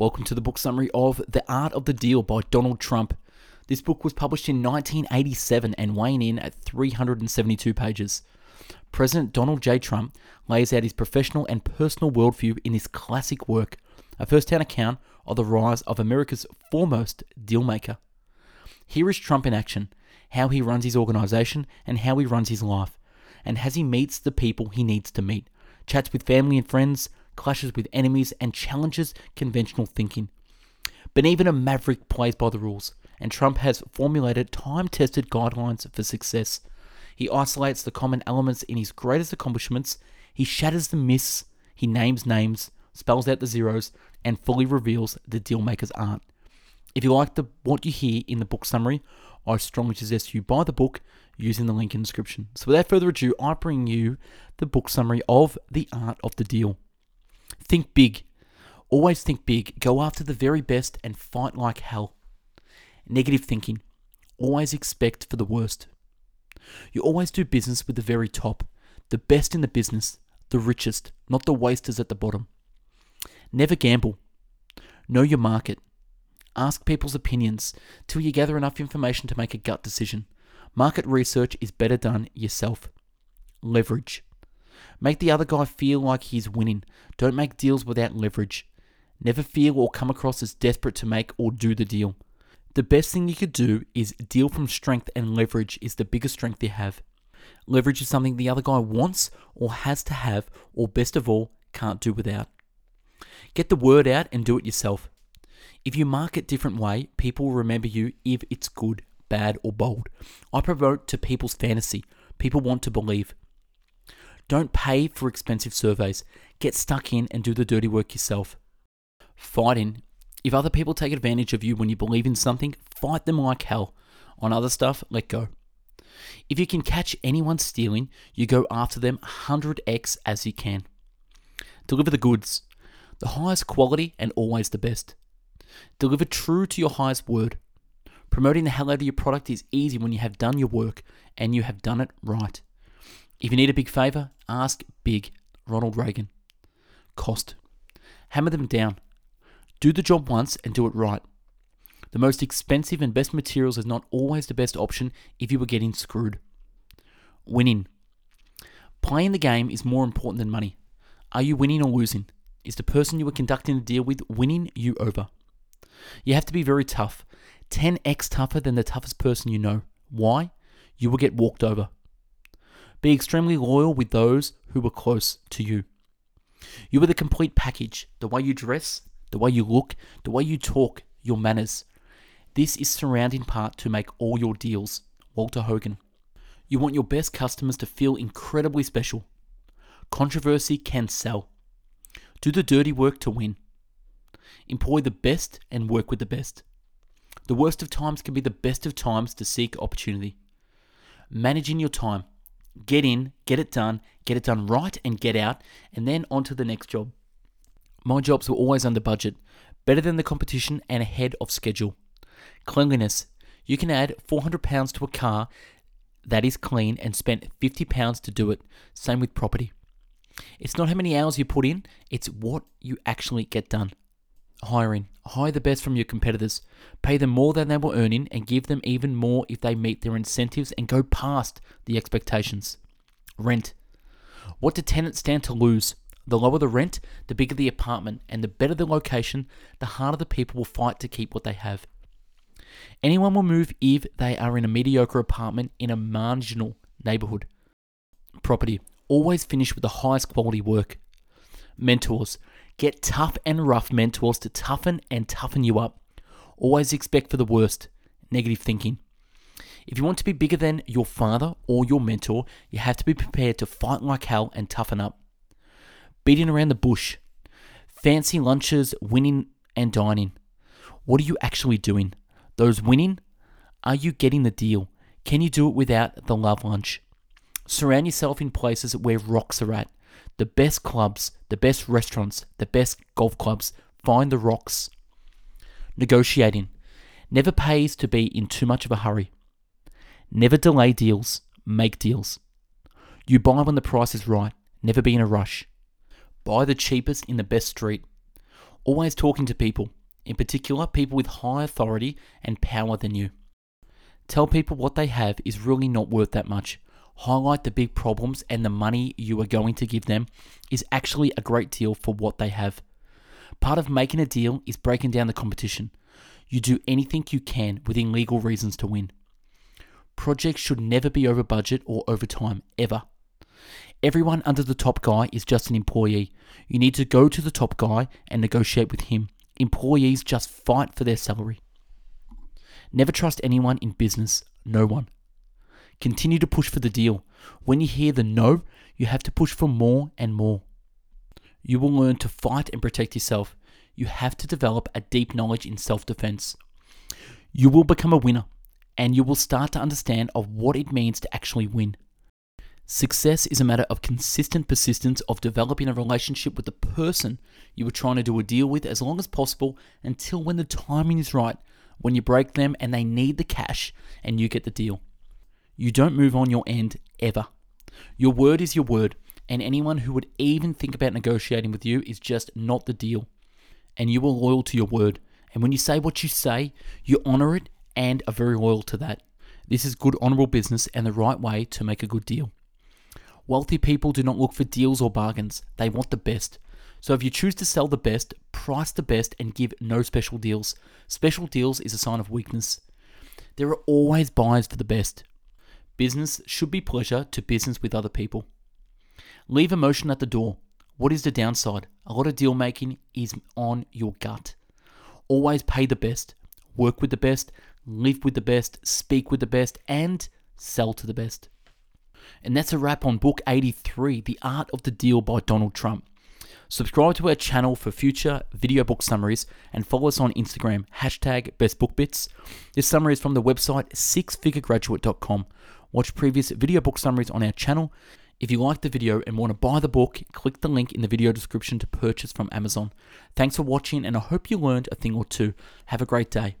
Welcome to the book summary of The Art of the Deal by Donald Trump. This book was published in 1987 and weighing in at 372 pages. President Donald J. Trump lays out his professional and personal worldview in this classic work, a first hand account of the rise of America's foremost dealmaker. Here is Trump in action, how he runs his organization and how he runs his life, and as he meets the people he needs to meet, chats with family and friends, clashes with enemies, and challenges conventional thinking. But even a maverick plays by the rules, and Trump has formulated time tested guidelines for success. He isolates the common elements in his greatest accomplishments, he shatters the myths, he names names, spells out the zeros, and fully reveals the dealmaker's art. If you like the, what you hear in the book summary, I strongly suggest you buy the book using the link in the description. So without further ado, I bring you the book summary of The Art of the Deal. Think big. Always think big. Go after the very best and fight like hell. Negative thinking. Always expect for the worst. You always do business with the very top, the best in the business, the richest, not the wasters at the bottom. Never gamble. Know your market. Ask people's opinions till you gather enough information to make a gut decision. Market research is better done yourself. Leverage. Make the other guy feel like he's winning. Don't make deals without leverage. Never feel or come across as desperate to make or do the deal. The best thing you could do is deal from strength, and leverage is the biggest strength you have. Leverage is something the other guy wants or has to have, or best of all, can't do without. Get the word out and do it yourself. If you market different way, people will remember you if it's good, bad, or bold. I promote to people's fantasy. People want to believe. Don't pay for expensive surveys. Get stuck in and do the dirty work yourself. Fight in. If other people take advantage of you when you believe in something, fight them like hell. On other stuff, let go. If you can catch anyone stealing, you go after them 100x as you can. Deliver the goods, the highest quality and always the best. Deliver true to your highest word. Promoting the hell out of your product is easy when you have done your work and you have done it right. If you need a big favor, ask big. Ronald Reagan. Cost. Hammer them down. Do the job once and do it right. The most expensive and best materials is not always the best option if you were getting screwed. Winning. Playing the game is more important than money. Are you winning or losing? Is the person you are conducting a deal with winning you over? You have to be very tough. 10x tougher than the toughest person you know. Why? You will get walked over. Be extremely loyal with those who were close to you. You are the complete package the way you dress, the way you look, the way you talk, your manners. This is surrounding part to make all your deals. Walter Hoving. You want your best customers to feel incredibly special. Controversy can sell. Do the dirty work to win. Employ the best and work with the best. The worst of times can be the best of times to seek opportunity. Managing your time. Get in, get it done, get it done right, and get out, and then on to the next job. My jobs were always under budget, better than the competition, and ahead of schedule. Cleanliness. You can add £400 to a car that is clean and spend £50 to do it. Same with property. It's not how many hours you put in, it's what you actually get done. Hiring. Hire the best from your competitors. Pay them more than they were earning and give them even more if they meet their incentives and go past the expectations. Rent. What do tenants stand to lose? The lower the rent, the bigger the apartment, and the better the location, the harder the people will fight to keep what they have. Anyone will move if they are in a mediocre apartment in a marginal neighborhood. Property. Always finish with the highest quality work. Mentors. Get tough and rough mentors to toughen and toughen you up. Always expect for the worst. Negative thinking. If you want to be bigger than your father or your mentor, you have to be prepared to fight like hell and toughen up. Beating around the bush. Fancy lunches, winning and dining. What are you actually doing? Those winning? Are you getting the deal? Can you do it without the love lunch? Surround yourself in places where rocks are at the best clubs, the best restaurants, the best golf clubs. Find the rocks. Negotiating. Never pays to be in too much of a hurry. Never delay deals, make deals. You buy when the price is right, never be in a rush. Buy the cheapest in the best street. Always talking to people, in particular people with high authority and power than you. Tell people what they have is really not worth that much. Highlight the big problems and the money you are going to give them is actually a great deal for what they have. Part of making a deal is breaking down the competition. You do anything you can within legal reasons to win. Projects should never be over budget or over time, ever. Everyone under the top guy is just an employee. You need to go to the top guy and negotiate with him. Employees just fight for their salary. Never trust anyone in business, no one. Continue to push for the deal. When you hear the no, you have to push for more and more. You will learn to fight and protect yourself. You have to develop a deep knowledge in self defense. You will become a winner and you will start to understand of what it means to actually win. Success is a matter of consistent persistence of developing a relationship with the person you are trying to do a deal with as long as possible until when the timing is right, when you break them and they need the cash and you get the deal. You don't move on your end ever. Your word is your word, and anyone who would even think about negotiating with you is just not the deal. And you are loyal to your word. And when you say what you say, you honor it and are very loyal to that. This is good, honorable business and the right way to make a good deal. Wealthy people do not look for deals or bargains, they want the best. So if you choose to sell the best, price the best, and give no special deals, special deals is a sign of weakness. There are always buyers for the best. Business should be pleasure to business with other people. Leave emotion at the door. What is the downside? A lot of deal making is on your gut. Always pay the best, work with the best, live with the best, speak with the best, and sell to the best. And that's a wrap on book 83, The Art of the Deal by Donald Trump. Subscribe to our channel for future video book summaries and follow us on Instagram, hashtag bestbookbits. This summary is from the website sixfiguregraduate.com. Watch previous video book summaries on our channel. If you like the video and want to buy the book, click the link in the video description to purchase from Amazon. Thanks for watching and I hope you learned a thing or two. Have a great day.